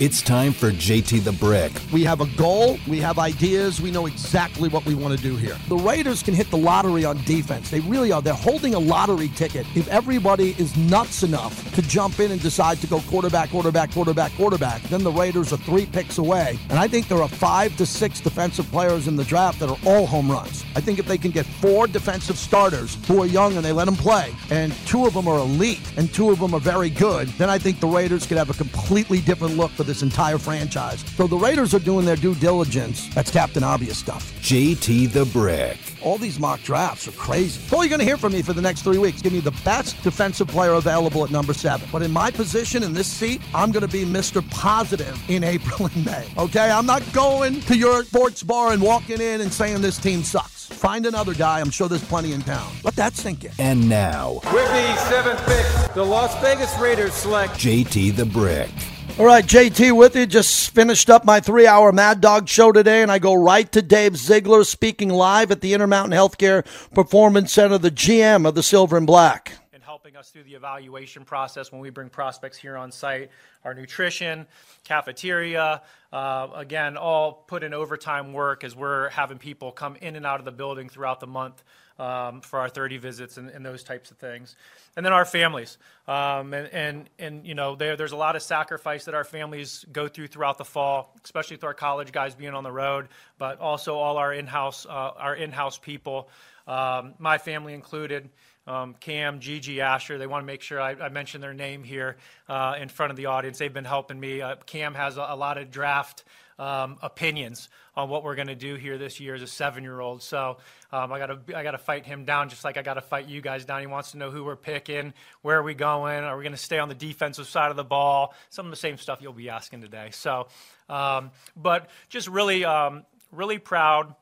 It's time for JT the Brick. We have a goal, we have ideas, we know exactly what we want to do here. The Raiders can hit the lottery on defense. They really are. They're holding a lottery ticket. If everybody is nuts enough to jump in and decide to go quarterback, quarterback, quarterback, quarterback, then the Raiders are three picks away. And I think there are five to six defensive players in the draft that are all home runs. I think if they can get four defensive starters who are young and they let them play, and two of them are elite and two of them are very good, then I think the Raiders could have a completely different look for this entire franchise. So the Raiders are doing their due diligence. That's Captain Obvious stuff. JT the Brick. All these mock drafts are crazy. That's all you're going to hear from me for the next three weeks. Give me the best defensive player available at number seven. But in my position in this seat, I'm going to be Mr. Positive in April and May. Okay? I'm not going to your sports bar and walking in and saying this team sucks. Find another guy. I'm sure there's plenty in town. Let that sink in. And now, With the seventh pick, the Las Vegas Raiders select JT the Brick. All right, JT with you. Just finished up my three hour Mad Dog show today, and I go right to Dave Ziegler speaking live at the Intermountain Healthcare Performance Center, the GM of the Silver and Black. and helping us through the evaluation process when we bring prospects here on site. Our nutrition, cafeteria, uh, again, all put in overtime work as we're having people come in and out of the building throughout the month um, for our 30 visits and, and those types of things. And then our families. Um, and, and, and, you know, there, there's a lot of sacrifice that our families go through throughout the fall, especially with our college guys being on the road, but also all our in-house, uh, our in-house people, um, my family included um, Cam, Gigi, Asher. They want to make sure I, I mention their name here uh, in front of the audience. They've been helping me. Uh, Cam has a, a lot of draft um, opinions on what we're going to do here this year as a seven-year-old. So um, I got to I got to fight him down, just like I got to fight you guys down. He wants to know who we're picking, where are we going, are we going to stay on the defensive side of the ball? Some of the same stuff you'll be asking today. So, um, but just really, um, really proud,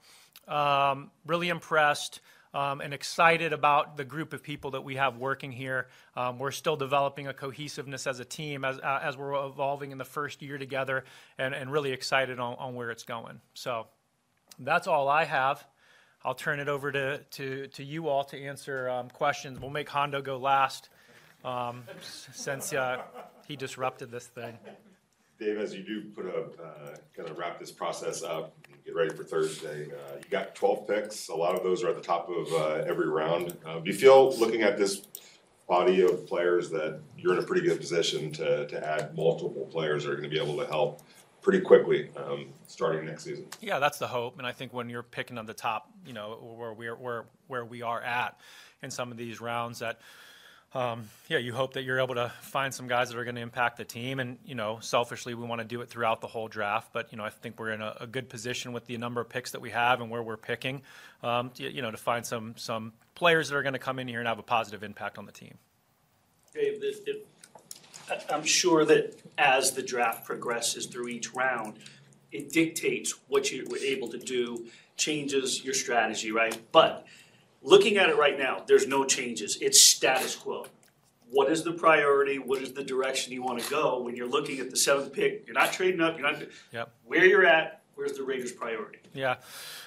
um, really impressed um, and excited about the group of people that we have working here. Um, we're still developing a cohesiveness as a team as, uh, as we're evolving in the first year together and, and really excited on, on where it's going. So that's all I have. I'll turn it over to, to, to you all to answer um, questions. We'll make Hondo go last um, since uh, he disrupted this thing. Dave, as you do put a, uh, kind of wrap this process up, get ready for Thursday, uh, you got twelve picks, a lot of those are at the top of, uh, every round. Uh, do you feel, looking at this body of players, that you're in a pretty good position to, to add multiple players that are gonna be able to help pretty quickly, um, starting next season? Yeah, that's the hope, and I think when you're picking on the top, you know, where we're where where we are at in some of these rounds, that um, yeah, you hope that you're able to find some guys that are going to impact the team, and you know, selfishly, we want to do it throughout the whole draft. But you know, I think we're in a, a good position with the number of picks that we have and where we're picking, um, to, you know, to find some some players that are going to come in here and have a positive impact on the team. Dave, this, I'm sure that as the draft progresses through each round, it dictates what you were able to do, changes your strategy, right? But looking at it right now, there's no changes. It's status quo. What is the priority? What is the direction you want to go when you're looking at the seventh pick? You're not trading up. You're not. Yep. Where you're at. Where's the Raiders' priority? Yeah,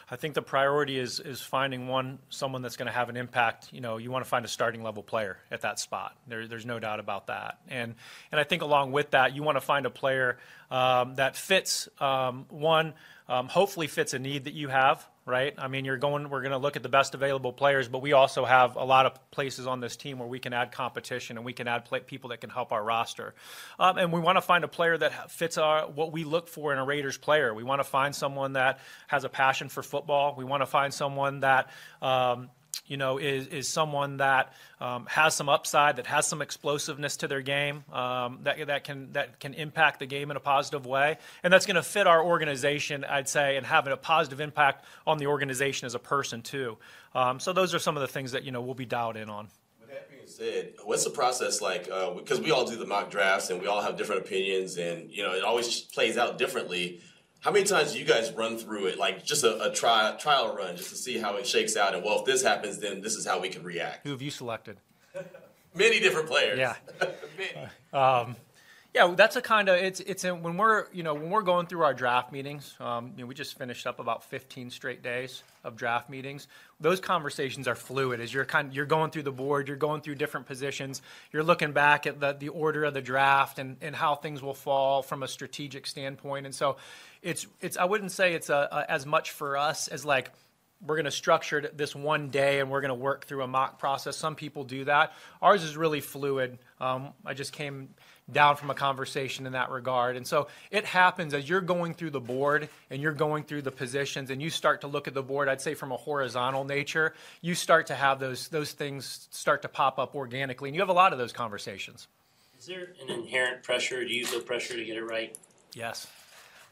I think the priority is is finding one someone that's going to have an impact. You know, you want to find a starting level player at that spot. There, there's no doubt about that. And and I think along with that, you want to find a player um, that fits um, one. Um, hopefully fits a need that you have, right? I mean, you're going. We're going to look at the best available players, but we also have a lot of places on this team where we can add competition and we can add play, people that can help our roster. Um, and we want to find a player that fits our what we look for in a Raiders player. We want to find someone that has a passion for football. We want to find someone that. Um, you know, is, is someone that um, has some upside, that has some explosiveness to their game, um, that, that, can, that can impact the game in a positive way. And that's going to fit our organization, I'd say, and have a positive impact on the organization as a person, too. Um, so those are some of the things that, you know, we'll be dialed in on. With that being said, what's the process like? Because we all do the mock drafts and we all have different opinions, and you know it always plays out differently. How many times do you guys run through it, like just a, a trial trial run, just to see how it shakes out? And well, if this happens, then this is how we can react. Who have you selected? Many different players. Yeah. Many. Um, Yeah, that's a kind of it's it's when we're you know when we're going through our draft meetings. Um, you know, we just finished up about 15 straight days of draft meetings. Those conversations are fluid as you're kind you're going through the board, you're going through different positions, you're looking back at the the order of the draft and and how things will fall from a strategic standpoint. And so, it's it's I wouldn't say it's a, a as much for us as like we're going to structure this one day and we're going to work through a mock process. Some people do that. Ours is really fluid. Um, I just came down from a conversation in that regard. And so it happens as you're going through the board and you're going through the positions and you start to look at the board, I'd say from a horizontal nature, you start to have those, those things start to pop up organically. And you have a lot of those conversations. Is there an inherent pressure? Do you feel pressure to get it right? Yes.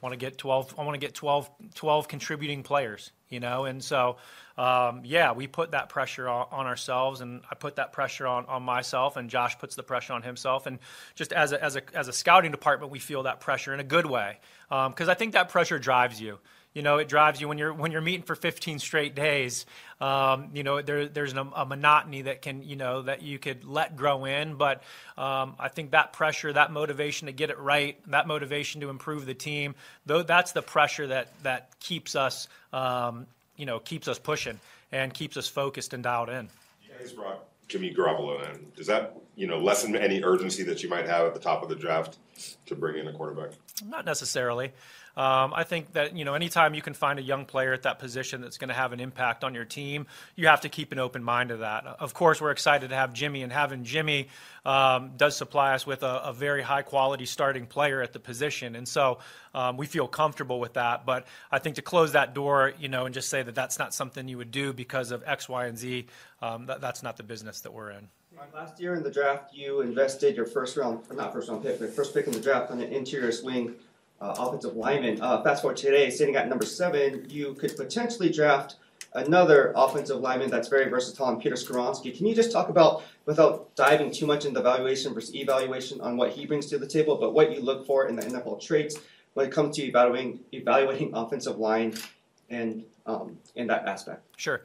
I want to get 12, I want to get 12, 12 contributing players, you know? And so um, yeah, we put that pressure on, on, ourselves, and I put that pressure on, on myself, and Josh puts the pressure on himself. And just as a, as a, as a scouting department, we feel that pressure in a good way because um, I think that pressure drives you. You know, it drives you when you're when you're meeting for 15 straight days. Um, you know, there, there's a, monotony that can you know that you could let grow in, but um, I think that pressure, that motivation to get it right, that motivation to improve the team, though that's the pressure that that keeps us um, you know, keeps us pushing and keeps us focused and dialed in. You guys brought Jimmy Garoppolo in. Does that, you know, lessen any urgency that you might have at the top of the draft to bring in a quarterback? Not necessarily. Um, I think that you know anytime you can find a young player at that position that's going to have an impact on your team, you have to keep an open mind to that. Of course, we're excited to have Jimmy, and having Jimmy um, does supply us with a, a, very high quality starting player at the position, and so um, we feel comfortable with that. But I think to close that door, you know, and just say that that's not something you would do because of X, Y, and Z, um, that, that's not the business that we're in. Last year in the draft, you invested your first round, not first round pick, but first pick in the draft on an interior swing uh, offensive lineman. Uh, fast forward today, sitting at number seven, you could potentially draft another offensive lineman that's very versatile, and Peter Skoronski. Can you just talk about, without diving too much into evaluation versus evaluation, on what he brings to the table, but what you look for in the NFL traits when it comes to evaluating evaluating offensive line and um, in that aspect? Sure.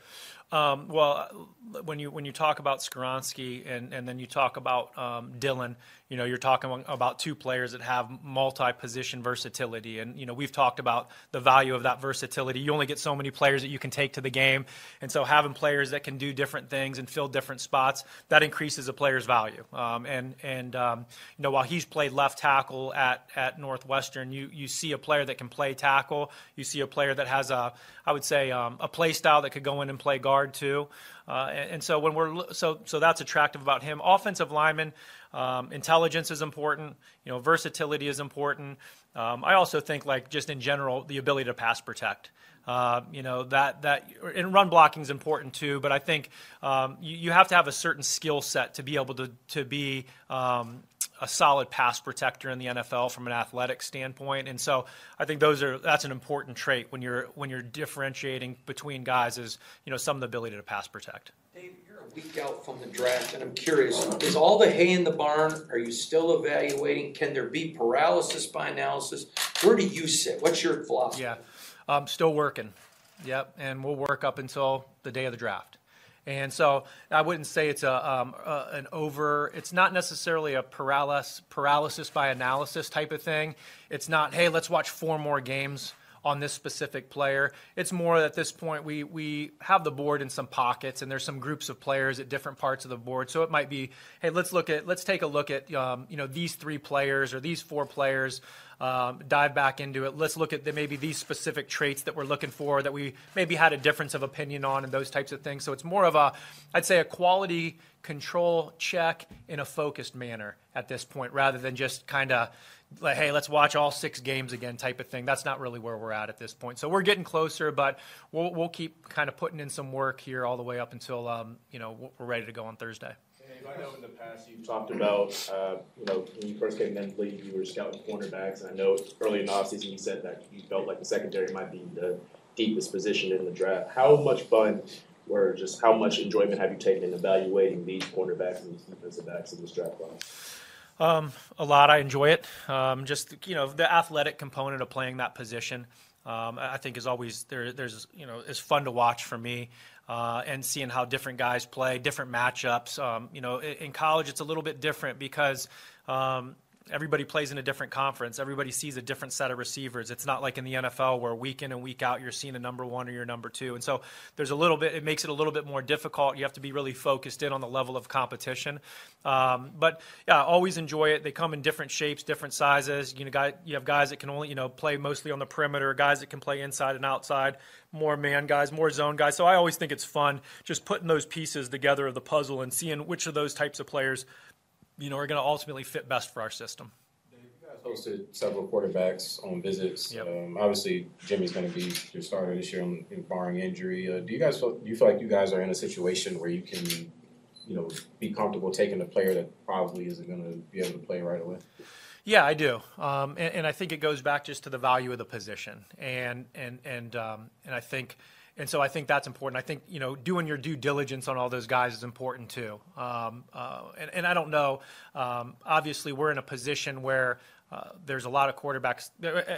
Um, well, when you when you talk about Skoronski and, and then you talk about um, Dylan, you know, you're talking about two players that have multi-position versatility, and you know, we've talked about the value of that versatility. You only get so many players that you can take to the game, and so having players that can do different things and fill different spots that increases a player's value. Um, and and um, you know, while he's played left tackle at at Northwestern, you you see a player that can play tackle. You see a player that has a, I would say, um, a play style that could go in and play guard too. Uh, and, and, so when we're so so that's attractive about him. Offensive lineman, um, intelligence is important. You know, versatility is important. Um, I also think like just in general the ability to pass protect. Uh, you know that that and run blocking is important too. But I think um, you, you, have to have a certain skill set to be able to to be um, a solid pass protector in the NFL from an athletic standpoint. And so I think those are that's an important trait when you're when you're differentiating between guys is you know some of the ability to pass protect. Dave, you're a week out from the draft, and I'm curious: is all the hay in the barn? Are you still evaluating? Can there be paralysis by analysis? Where do you sit? What's your philosophy? Yeah, I'm still working. Yep, and we'll work up until the day of the draft. And so I wouldn't say it's a, um, an over. It's not necessarily a paralysis paralysis by analysis type of thing. It's not hey let's watch four more games on this specific player. It's more at this point we we have the board in some pockets and there's some groups of players at different parts of the board. So it might be hey let's look at let's take a look at um, you know these three players or these four players um, dive back into it. Let's look at the, maybe these specific traits that we're looking for that we maybe had a difference of opinion on and those types of things. So it's more of a, I'd say, a quality control check in a focused manner at this point rather than just kind of like, hey, let's watch all six games again type of thing. That's not really where we're at at this point. So we're getting closer, but we'll, we'll keep kind of putting in some work here all the way up until, um, you know, we're ready to go on Thursday. I know in the past you've talked about, uh, you know, when you first came in the league, you were scouting cornerbacks, and I know early in the offseason you said that you felt like the secondary might be the deepest position in the draft. How much fun or just how much enjoyment have you taken in evaluating these cornerbacks and these defensive backs in this draft class? Um, a lot. I enjoy it. Um, just you know, the athletic component of playing that position. Um, I think is always there. There's you know, it's fun to watch for me uh, and seeing how different guys play, different matchups. Um, you know, in, in, college, it's a little bit different because um, everybody plays in a different conference. Everybody sees a different set of receivers. It's not like in the NFL where week in and week out you're seeing a number one or your number two. And so there's a little bit, it makes it a little bit more difficult. You have to be really focused in on the level of competition. Um, but yeah, always enjoy it. They come in different shapes, different sizes. You know, guy, you have guys that can only, you know, play mostly on the perimeter, guys that can play inside and outside, more man guys, more zone guys. So I always think it's fun just putting those pieces together of the puzzle and seeing which of those types of players you know, are going to ultimately fit best for our system. You guys hosted several quarterbacks on visits. Yep. Um, obviously, Jimmy's going to be your starter this year, barring injury. Uh, do you guys feel, do you feel like you guys are in a situation where you can, you know, be comfortable taking a player that probably isn't going to be able to play right away? Yeah, I do, um, and, and, I think it goes back just to the value of the position, and and and um, and I think and so I think that's important. I think you know doing your due diligence on all those guys is important too. Um, uh, and, and, I don't know. Um, obviously, we're in a position where uh, there's a lot of quarterbacks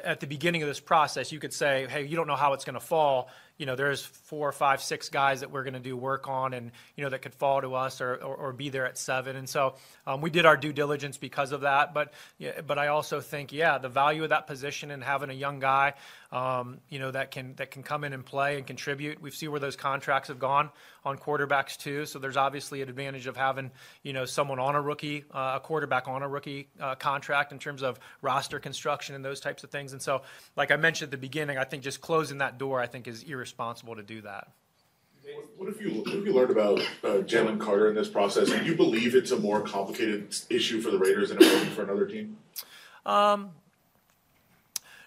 at the beginning of this process. You could say, "Hey, you don't know how it's going to fall." You know, there's four, five, six guys that we're going to do work on, and you know that could fall to us or, or, or be there at seven. And so um, we did our due diligence because of that. But yeah, but I also think, yeah, the value of that position and having a young guy, um, you know, that can that can come in and play and contribute. We've seen where those contracts have gone on quarterbacks too. So there's obviously an advantage of having you know someone on a rookie, uh, a quarterback on a rookie uh, contract in terms of roster construction and those types of things. And so, like I mentioned at the beginning, I think just closing that door, I think, is irresponsible responsible to do that. What if you what if you learned about uh, Jalen Carter in this process? Do you believe it's a more complicated issue for the Raiders than it would be for another team? Um,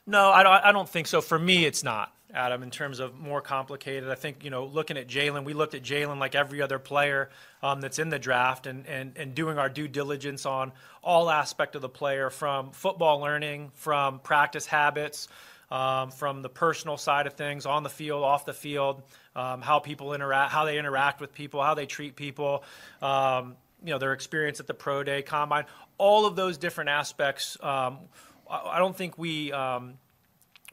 no, I don't, I don't think so. For me, it's not. Adam, in terms of more complicated. I think, you know, looking at Jalen, we looked at Jalen like every other player um, that's in the draft and, and, and doing our due diligence on all aspect of the player from football learning, from practice habits, um, from the personal side of things, on the field, off the field, um, how people interact, how they interact with people, how they treat people, um, you know, their experience at the pro day, combine, all of those different aspects. Um, I don't think we um,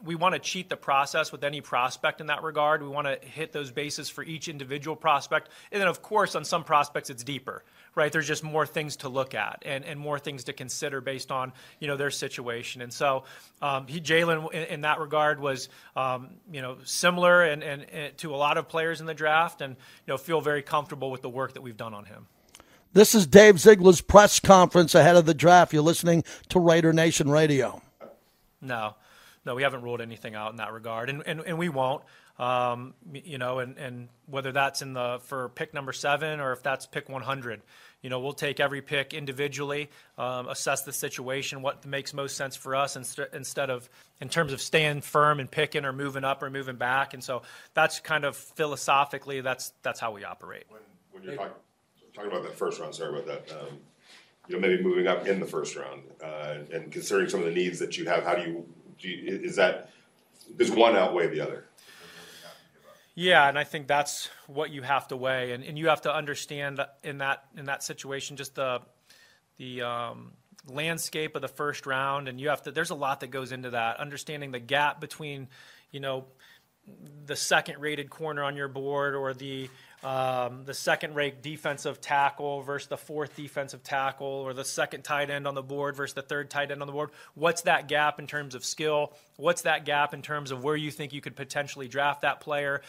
we want to cheat the process with any prospect in that regard. We want to hit those bases for each individual prospect. And then, of course, on some prospects, it's deeper, right? There's just more things to look at and, and more things to consider based on, you know, their situation. And so um, he, Jalen, in, in, that regard, was, um, you know, similar and, and, and to a lot of players in the draft and, you know, feel very comfortable with the work that we've done on him. This is Dave Ziegler's press conference ahead of the draft. You're listening to Raider Nation Radio. No no, we haven't ruled anything out in that regard, and and, and we won't. Um, you know, and, and whether that's in the for pick number seven or if that's pick 100, you know, we'll take every pick individually, um, assess the situation, what makes most sense for us, inst- instead of in terms of staying firm and picking or moving up or moving back. And so that's kind of philosophically that's that's how we operate. When, when you're talking talking about that first round, sorry about that. Um, you know, maybe moving up in the first round uh, and considering some of the needs that you have, how do you you, is that does one outweigh the other? Yeah, and I think that's what you have to weigh, and, and you have to understand in that in that situation just the the um, landscape of the first round, and you have to. There's a lot that goes into that. Understanding the gap between, you know, the second rated corner on your board or the um, the second rate defensive tackle versus the fourth defensive tackle, or the second tight end on the board versus the third tight end on the board. What's that gap in terms of skill? What's that gap in terms of where you think you could potentially draft that player?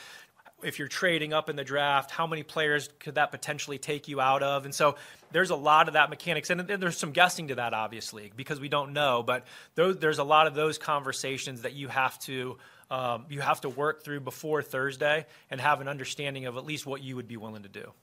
If you're trading up in the draft, how many players could that potentially take you out of? And so there's a lot of that mechanics, and there's some guessing to that, obviously, because we don't know. But there's a lot of those conversations that you have to um, you have to work through before Thursday and have an understanding of at least what you would be willing to do.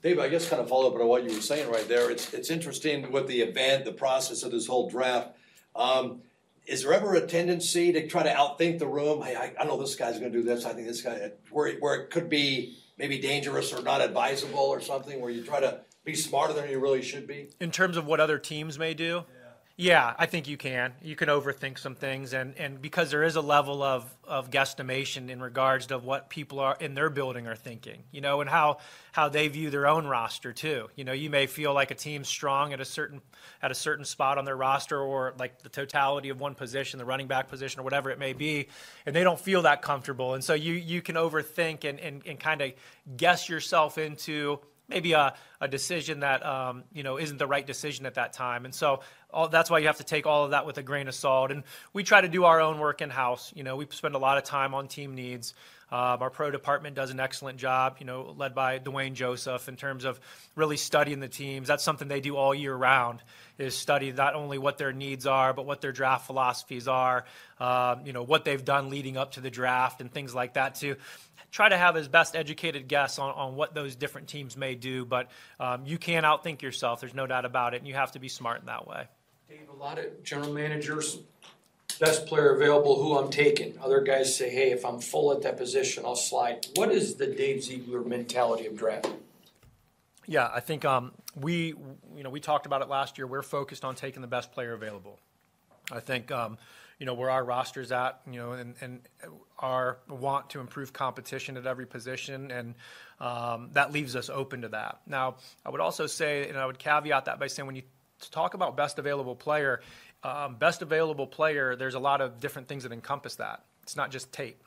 Dave, I guess kind of follow up on what you were saying right there. It's it's interesting with the event, the process of this whole draft. Um, is there ever a tendency to try to outthink the room? Hey, I, I know this guy's going to do this. I think this guy, where where it could be maybe dangerous or not advisable or something, where you try to be smarter than you really should be. In terms of what other teams may do. Yeah. Yeah, I think you can. You can overthink some things, and, and because there is a level of, of guesstimation in regards to what people are in their building are thinking, you know, and how how they view their own roster too. You know, you may feel like a team's strong at a certain at a certain spot on their roster, or like the totality of one position, the running back position, or whatever it may be, and they don't feel that comfortable, and so you you can overthink and and, and kind of guess yourself into maybe a, a decision that um, you know isn't the right decision at that time. And so all, that's why you have to take all of that with a grain of salt. And we try to do our own work in house. You know, we spend a lot of time on team needs. Uh, our pro department does an excellent job, you know, led by Dwayne Joseph in terms of really studying the teams. That's something they do all year round is study not only what their needs are, but what their draft philosophies are, um, you know, what they've done leading up to the draft and things like that to try to have as best educated guess on, on what those different teams may do. But um, you can't outthink yourself. There's no doubt about it. And you have to be smart in that way. Dave, a lot of general managers best player available, who I'm taking. Other guys say, hey, if I'm full at that position, I'll slide. What is the Dave Ziegler mentality of drafting? Yeah, I think um, we, you know, we talked about it last year. We're focused on taking the best player available. I think, um, you know, where our roster's at, you know, and, and our want to improve competition at every position, and um, that leaves us open to that. Now, I would also say, and I would caveat that by saying when you talk about best available player, um, best available player, there's a lot of different things that encompass that. It's not just tape.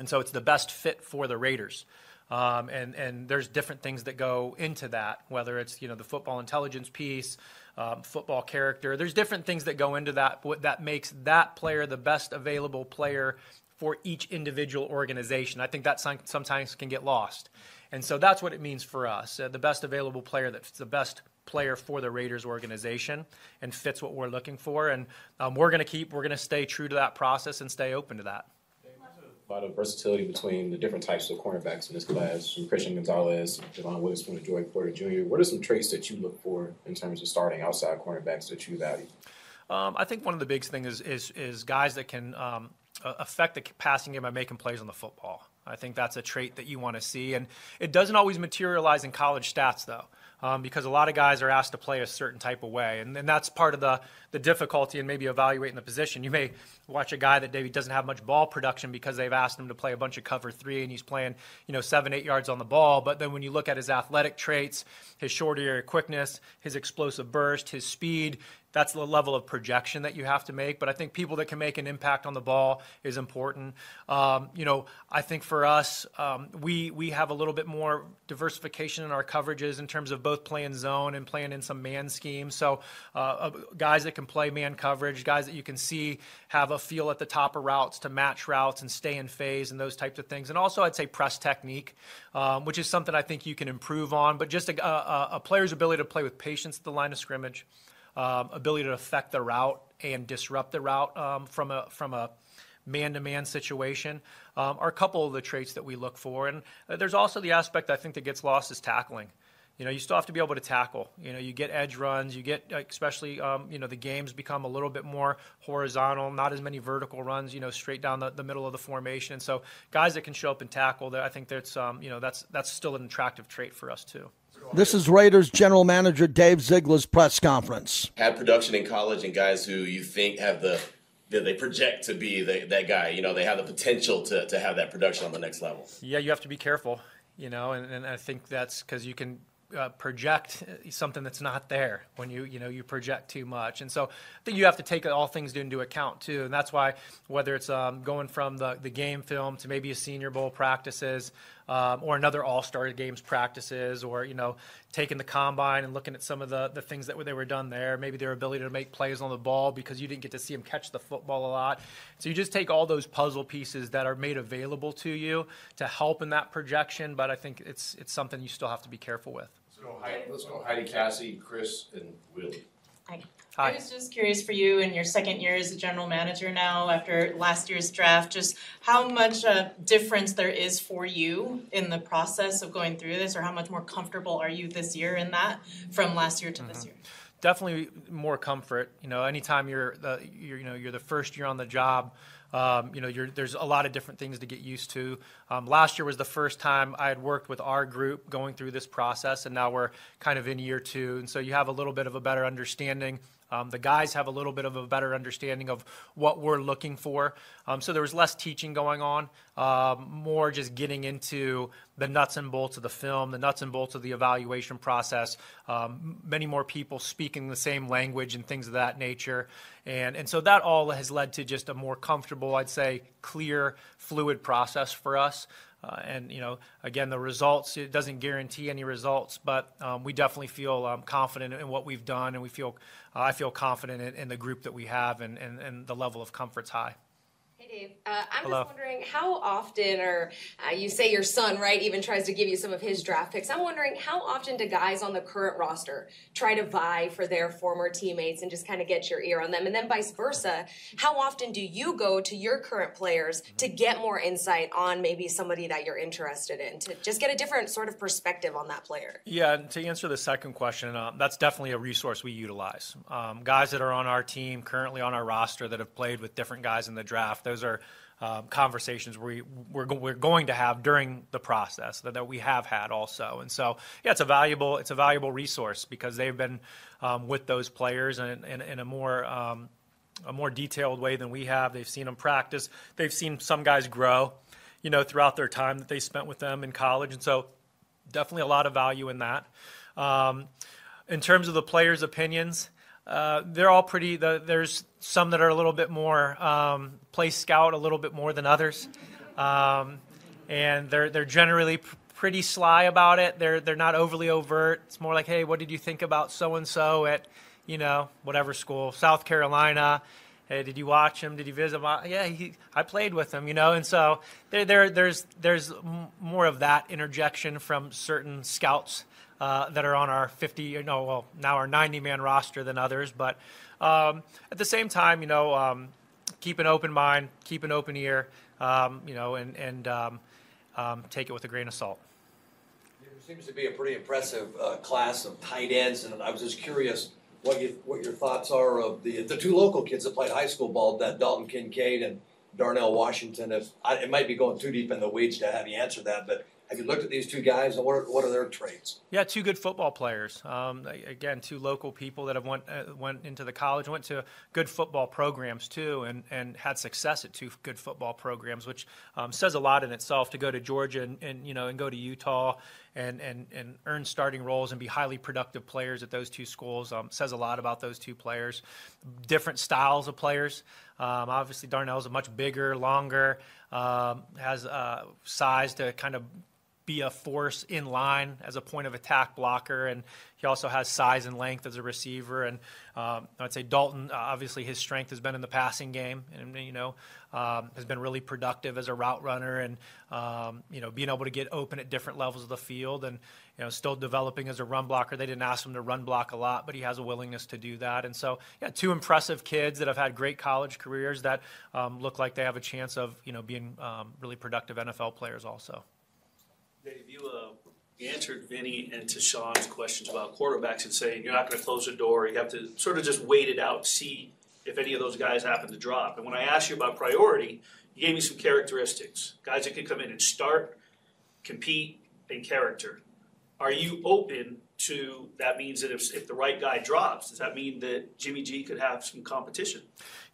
And so it's the best fit for the Raiders. Um, and, and there's different things that go into that, whether it's, you know, the football intelligence piece, um, football character. There's different things that go into that, what that makes that player the best available player for each individual organization. I think that sometimes can get lost. And so that's what it means for us. Uh, the best available player that's the best player for the Raiders organization and fits what we're looking for. And um, we're going to keep, we're going to stay true to that process and stay open to that. Lot of versatility between the different types of cornerbacks in this class, from Christian Gonzalez, Devon Witherspoon, and Joey Porter Jr. What are some traits that you look for in terms of starting outside cornerbacks that you value? Um, I think one of the big things is, is, is guys that can um, affect the passing game by making plays on the football. I think that's a trait that you want to see. And it doesn't always materialize in college stats, though um, because a lot of guys are asked to play a certain type of way. And, and that's part of the, the difficulty in maybe evaluating the position. You may watch a guy that maybe doesn't have much ball production because they've asked him to play a bunch of cover three and he's playing, you know, seven, eight yards on the ball. But then when you look at his athletic traits, his short area quickness, his explosive burst, his speed, that's the level of projection that you have to make. But I think people that can make an impact on the ball is important. Um, you know, I think for us, um, we we have a little bit more diversification in our coverages in terms of both playing zone and playing in some man schemes. So uh, uh, guys that can play man coverage, guys that you can see have a feel at the top of routes to match routes and stay in phase and those types of things. And also, I'd say press technique, um, which is something I think you can improve on. But just a, a, a player's ability to play with patience at the line of scrimmage um, ability to affect the route and disrupt the route um, from a from a man-to-man situation um, are a couple of the traits that we look for. And uh, there's also the aspect I think that gets lost is tackling. You know, you still have to be able to tackle. You know, you get edge runs. You get, especially, um, you know, the games become a little bit more horizontal, not as many vertical runs. You know, straight down the, the middle of the formation. And so, guys that can show up and tackle, I think that's, um, you know, that's that's still an attractive trait for us too. This is Raiders general manager Dave Ziegler's press conference. Had production in college and guys who you think have the they project to be the, that guy. You know, they have the potential to, to have that production on the next level. Yeah, you have to be careful. You know, and, and I think that's because you can uh, project something that's not there when you you know you project too much. And so I think you have to take all things into account too. And that's why whether it's um, going from the, the game film to maybe a senior bowl practices um, or another all-star games practices or you know taking the combine and looking at some of the, the things that they were done there maybe their ability to make plays on the ball because you didn't get to see them catch the football a lot. So you just take all those puzzle pieces that are made available to you to help in that projection but I think it's it's something you still have to be careful with go Heidi, let's go Heidi, Cassie, Chris, and Willie. Hi. Hi. I was just curious for you in your second year as a general manager now after last year's draft, just how much uh, difference there is for you in the process of going through this, or how much more comfortable are you this year in that from last year to mm-hmm. this year? Definitely more comfort. You know, anytime you're the you're, you know you're the first year on the job, um, you know, there's a lot of different things to get used to. Um, last year was the first time I had worked with our group going through this process, and now we're kind of in year two. And so you have a little bit of a better understanding um, the guys have a little bit of a better understanding of what we're looking for. Um, so there was less teaching going on, um, more just getting into the nuts and bolts of the film, the nuts and bolts of the evaluation process. Um, many more people speaking the same language and things of that nature. And, and so that all has led to just a more comfortable, I'd say, clear, fluid process for us. Uh, and you know, again, the results it doesn't guarantee any results, but um, we definitely feel um, confident in what we've done, and we feel uh, I feel confident in, in, the group that we have, and, and, and the level of comfort's high. Dave, uh, I'm Hello. just wondering how often, or uh, you say your son, right, even tries to give you some of his draft picks. I'm wondering how often do guys on the current roster try to vie for their former teammates and just kind of get your ear on them? And then vice versa, how often do you go to your current players to get more insight on maybe somebody that you're interested in to just get a different sort of perspective on that player? Yeah, to answer the second question, uh, that's definitely a resource we utilize. Um, guys that are on our team, currently on our roster, that have played with different guys in the draft, those are um, conversations we, we're, we're going to have during the process that, that we have had also. And so, yeah, it's a valuable it's a valuable resource because they've been um, with those players in, in, in a more um, a more detailed way than we have. They've seen them practice. They've seen some guys grow, you know, throughout their time that they spent with them in college. And so, definitely a lot of value in that. Um, in terms of the players' opinions, uh, they're all pretty. The, there's some that are a little bit more um, play scout a little bit more than others, um, and they're they're generally pr- pretty sly about it. They're they're not overly overt. It's more like, hey, what did you think about so and so at, you know, whatever school, South Carolina. Hey, did you watch him? Did you visit him? Yeah, he, I played with him, you know. And so there, there, there's, there's more of that interjection from certain scouts uh, that are on our 50, you know, well, now our 90 man roster than others. But um, at the same time, you know, um, keep an open mind, keep an open ear, um, you know, and, and um, um, take it with a grain of salt. There seems to be a pretty impressive uh, class of tight ends, and I was just curious what you what your thoughts are of the the two local kids that played high school ball, that Dalton Kincaid and Darnell Washington. If I, it might be going too deep in the weeds to have you answer that, but have you looked at these two guys and what are, what are their traits? Yeah, two good football players. Um, again, two local people that have went uh, went into the college, went to good football programs too, and, and had success at two good football programs, which um, says a lot in itself. To go to Georgia and, and you know and go to Utah and, and and earn starting roles and be highly productive players at those two schools um, says a lot about those two players. Different styles of players. Um, obviously, Darnell's a much bigger, longer, um, has uh, size to kind of be a force in line as a point of attack blocker, and he also has size and length as a receiver. And um, I'd say Dalton, uh, obviously, his strength has been in the passing game, and you know, um, has been really productive as a route runner, and um, you know, being able to get open at different levels of the field, and you know, still developing as a run blocker. They didn't ask him to run block a lot, but he has a willingness to do that. And so, yeah, two impressive kids that have had great college careers that um, look like they have a chance of you know being um, really productive NFL players also. Dave, you, uh, answered Vinny and to Sean's questions about quarterbacks and saying you're not going to close the door. You have to sort of just wait it out, see if any of those guys happen to drop. And when I asked you about priority, you gave me some characteristics. Guys that could come in and start, compete, and character. Are you open to that means that if, if the right guy drops, does that mean that Jimmy G could have some competition?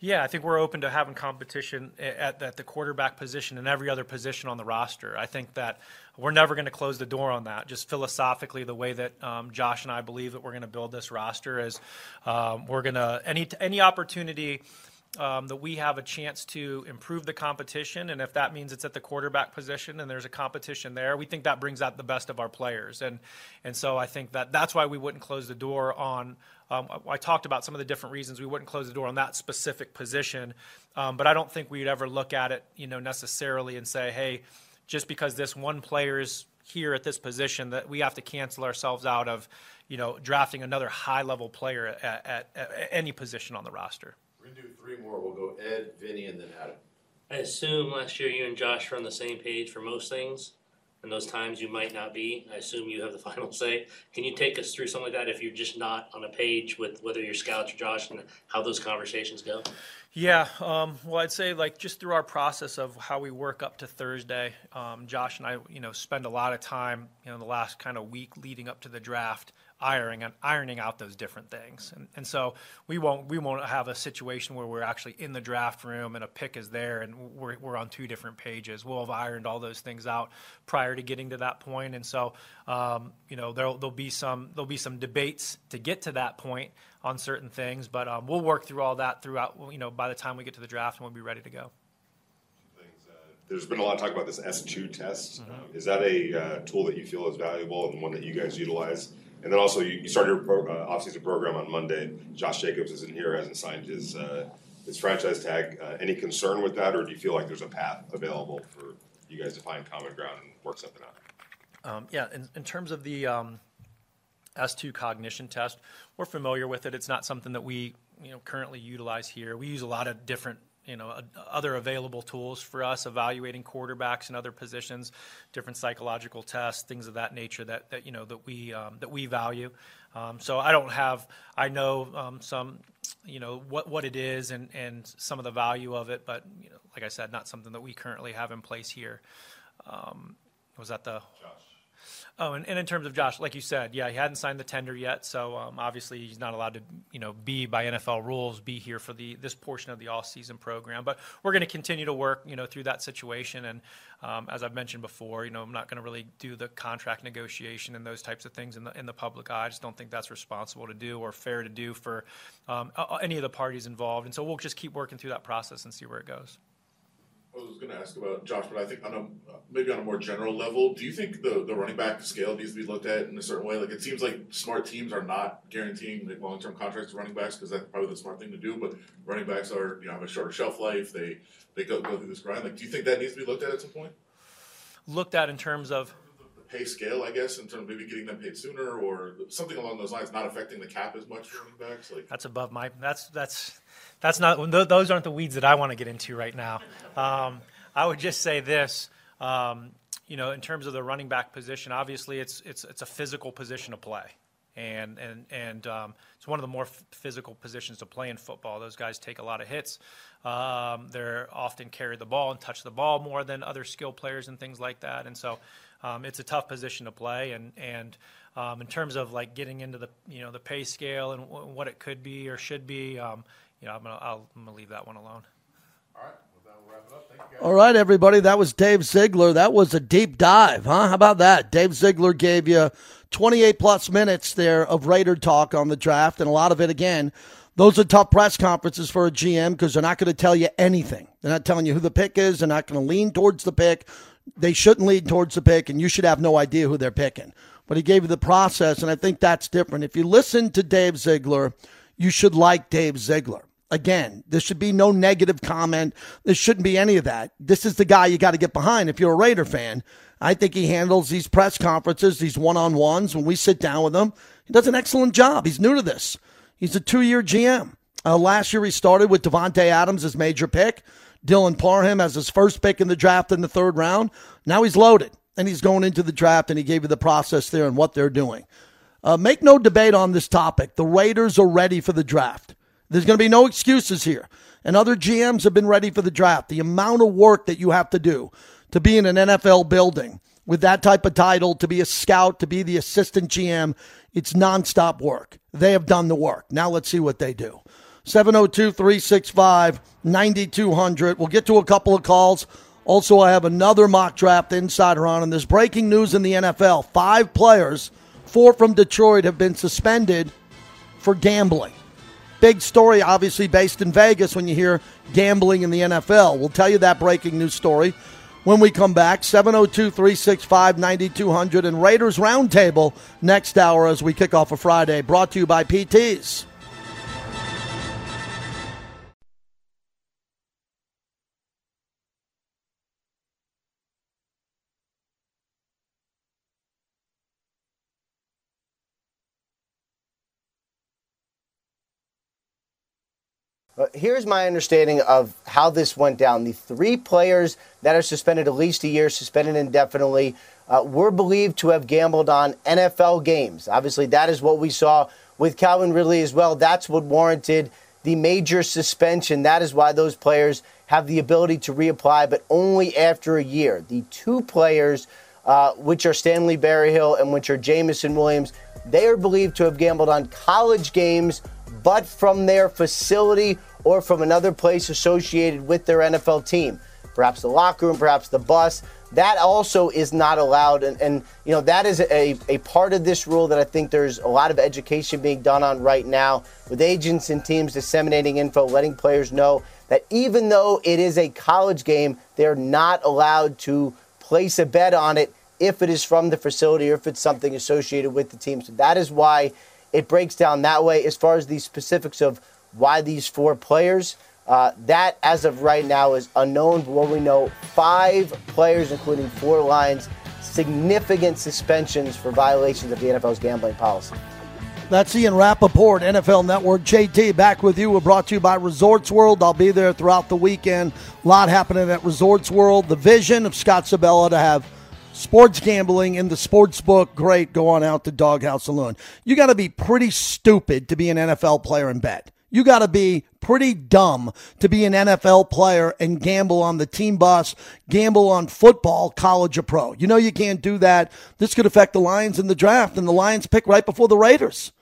Yeah, I think we're open to having competition at, at the quarterback position and every other position on the roster. I think that we're never going to close the door on that. Just philosophically, the way that um, Josh and I believe that we're going to build this roster is um, we're going to any any opportunity. Um, that we have a chance to improve the competition, and if that means it's at the quarterback position and there's a competition there, we think that brings out the best of our players, and and so I think that that's why we wouldn't close the door on. Um, I talked about some of the different reasons we wouldn't close the door on that specific position, um, but I don't think we'd ever look at it, you know, necessarily and say, hey, just because this one player is here at this position, that we have to cancel ourselves out of, you know, drafting another high-level player at, at, at any position on the roster. We're gonna do three more. We'll go Ed, Vinny, and then Adam. I assume last year you and Josh were on the same page for most things, and those times you might not be. I assume you have the final say. Can you take us through something like that if you're just not on a page with whether you're scouts or Josh and how those conversations go? Yeah, um, well, I'd say like just through our process of how we work up to Thursday, um, Josh and I, you know, spend a lot of time, you know, the last kind of week leading up to the draft, ironing and ironing out those different things, and, and so we won't we won't have a situation where we're actually in the draft room and a pick is there and we're we're on two different pages. We'll have ironed all those things out prior to getting to that point, and so um, you know there'll there'll be some there'll be some debates to get to that point on certain things, but um, we'll work through all that throughout. You know, by the time we get to the draft, and we'll be ready to go. There's been a lot of talk about this S2 test. Um, is that a uh, tool that you feel is valuable and one that you guys utilize? And then also, you, you started your pro, uh, offseason program on Monday. Josh Jacobs isn't here, hasn't signed his uh, his franchise tag. Uh, any concern with that, or do you feel like there's a path available for you guys to find common ground and work something out? Um, yeah, in, in terms of the um, S2 cognition test, we're familiar with it. It's not something that we you know currently utilize here. We use a lot of different you know other available tools for us evaluating quarterbacks and other positions, different psychological tests, things of that nature that, that you know that we um, that we value. Um, so I don't have I know um, some you know what what it is and and some of the value of it, but you know like I said, not something that we currently have in place here. Um, was that the Oh, and, and in terms of Josh, like you said, yeah, he hadn't signed the tender yet, so um, obviously he's not allowed to, you know, be by NFL rules, be here for the this portion of the offseason program. But we're going to continue to work, you know, through that situation. And um, as I've mentioned before, you know, I'm not going to really do the contract negotiation and those types of things in the in the public eye. I just don't think that's responsible to do or fair to do for um, any of the parties involved. And so we'll just keep working through that process and see where it goes. I was going to ask about Josh, but I think on a maybe on a more general level, do you think the, the running back scale needs to be looked at in a certain way? Like it seems like smart teams are not guaranteeing like long term contracts to running backs because that's probably the smart thing to do. But running backs are you know have a shorter shelf life. They they go go through this grind. Like, do you think that needs to be looked at at some point? Looked at in terms of the pay scale, I guess, in terms of maybe getting them paid sooner or something along those lines, not affecting the cap as much for running backs. Like that's above my that's that's that's not those aren't the weeds that I want to get into right now. Um, I would just say this. Um, you know, in terms of the running back position, obviously it's it's it's a physical position to play, and and and um, it's one of the more f- physical positions to play in football. Those guys take a lot of hits. Um, they're often carry the ball and touch the ball more than other skill players and things like that. And so, um, it's a tough position to play. And and um, in terms of like getting into the you know the pay scale and w- what it could be or should be, you know, I'm gonna I'll, I'm gonna leave that one alone. All right. All right, everybody. That was Dave Ziegler. That was a deep dive, huh? How about that? Dave Ziegler gave you 28 plus minutes there of Raider talk on the draft, and a lot of it, again, those are tough press conferences for a GM because they're not going to tell you anything. They're not telling you who the pick is. They're not going to lean towards the pick. They shouldn't lean towards the pick, and you should have no idea who they're picking. But he gave you the process, and I think that's different. If you listen to Dave Ziegler, you should like Dave Ziegler. Again, there should be no negative comment. There shouldn't be any of that. This is the guy you got to get behind if you're a Raider fan. I think he handles these press conferences, these one on ones, when we sit down with him. He does an excellent job. He's new to this. He's a two year GM. Uh, last year, he started with Davante Adams as major pick, Dylan Parham as his first pick in the draft in the third round. Now he's loaded and he's going into the draft, and he gave you the process there and what they're doing. Uh, make no debate on this topic. The Raiders are ready for the draft. There's going to be no excuses here. And other GMs have been ready for the draft. The amount of work that you have to do to be in an NFL building with that type of title, to be a scout, to be the assistant GM, it's nonstop work. They have done the work. Now let's see what they do. 702 365 9200. We'll get to a couple of calls. Also, I have another mock draft insider on, and there's breaking news in the NFL. Five players, four from Detroit, have been suspended for gambling. Big story, obviously, based in Vegas when you hear gambling in the NFL. We'll tell you that breaking news story when we come back. 702 365 9200 and Raiders Roundtable next hour as we kick off a Friday. Brought to you by PTs. Here's my understanding of how this went down. The three players that are suspended at least a year, suspended indefinitely, uh, were believed to have gambled on NFL games. Obviously, that is what we saw with Calvin Ridley as well. That's what warranted the major suspension. That is why those players have the ability to reapply, but only after a year. The two players, uh, which are Stanley Berryhill and which are Jameson Williams, they are believed to have gambled on college games, but from their facility or from another place associated with their NFL team. Perhaps the locker room, perhaps the bus. that also is not allowed. And, and you know, that is a, a part of this rule that I think there's a lot of education being done on right now with agents and teams disseminating info, letting players know that even though it is a college game, they're not allowed to place a bet on it if it is from the facility or if it's something associated with the team. So that is why it breaks down that way. As far as the specifics of why these four players, uh, that, as of right now, is unknown. But what we know, five players, including four Lions, significant suspensions for violations of the NFL's gambling policy. That's Ian Rapoport, NFL Network. JT, back with you. We're brought to you by Resorts World. I'll be there throughout the weekend. A lot happening at Resorts World. The vision of Scott Sibella to have sports gambling in the sports book. Great. Go on out to Dawg House Saloon. You got to be pretty stupid to be an NFL player and bet. You got to be pretty dumb to be an NFL player and gamble on the team bus, gamble on football, college or pro. You know you can't do that. This could affect the Lions in the draft, and the Lions pick right before the Raiders.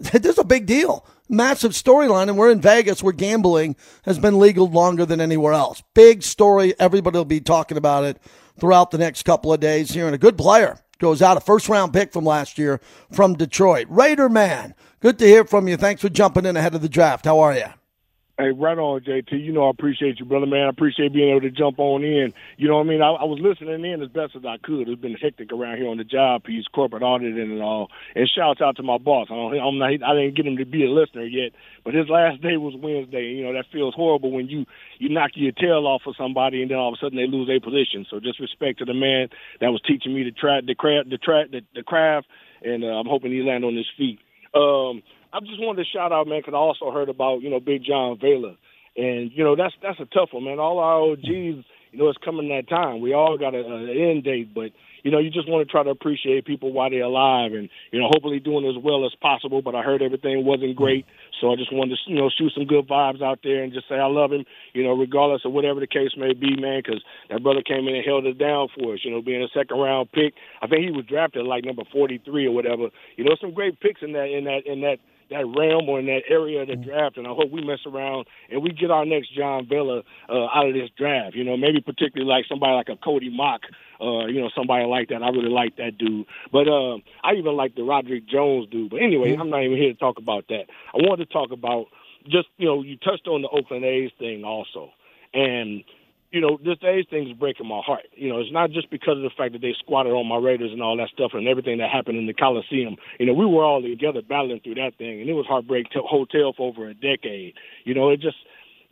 This is a big deal. Massive storyline, and we're in Vegas where gambling has been legal longer than anywhere else. Big story. Everybody will be talking about it throughout the next couple of days here. And a good player goes out, a first round pick from last year from Detroit. Raider man, good to hear from you. Thanks for jumping in ahead of the draft. How are you? Hey, right on, JT. You know I appreciate you, brother, man. I appreciate being able to jump on in. You know what I mean? I, I was listening in as best as I could. It's been hectic around here on the job piece, corporate auditing and all. And shouts out to my boss. I don't, I'm not, I didn't get him to be a listener yet, but his last day was Wednesday. You know that feels horrible when you you knock your tail off for somebody and then all of a sudden they lose a position. So just respect to the man that was teaching me the track, the craft, the, tra- the, the craft, and uh, I'm hoping he land on his feet. Um, I just wanted to shout out, man, because I also heard about you know Big John Vella, and you know that's that's a tough one, man. All our OGs, you know, it's coming that time. We all got an end date, but you know, you just want to try to appreciate people while they're alive, and you know, hopefully doing as well as possible. But I heard everything wasn't great, so I just wanted to you know shoot some good vibes out there and just say I love him, you know, regardless of whatever the case may be, man. Because that brother came in and held it down for us, you know, being a second round pick. I think he was drafted like number forty three or whatever. You know, some great picks in that in that in that that realm or in that area of the draft, and I hope we mess around and we get our next John Vella uh, out of this draft. You know, maybe particularly like somebody like a Cody Mauch, uh, you know, somebody like that. I really like that dude. But uh, I even like the Broderick Jones dude. But anyway, I'm not even here to talk about that. I wanted to talk about just you know you touched on the Oakland A's thing also, and you know, this A's thing is breaking my heart. You know, it's not just because of the fact that they squatted on my Raiders and all that stuff and everything that happened in the Coliseum. You know, we were all together battling through that thing, and it was heartbreak to hotel for over a decade. You know, it just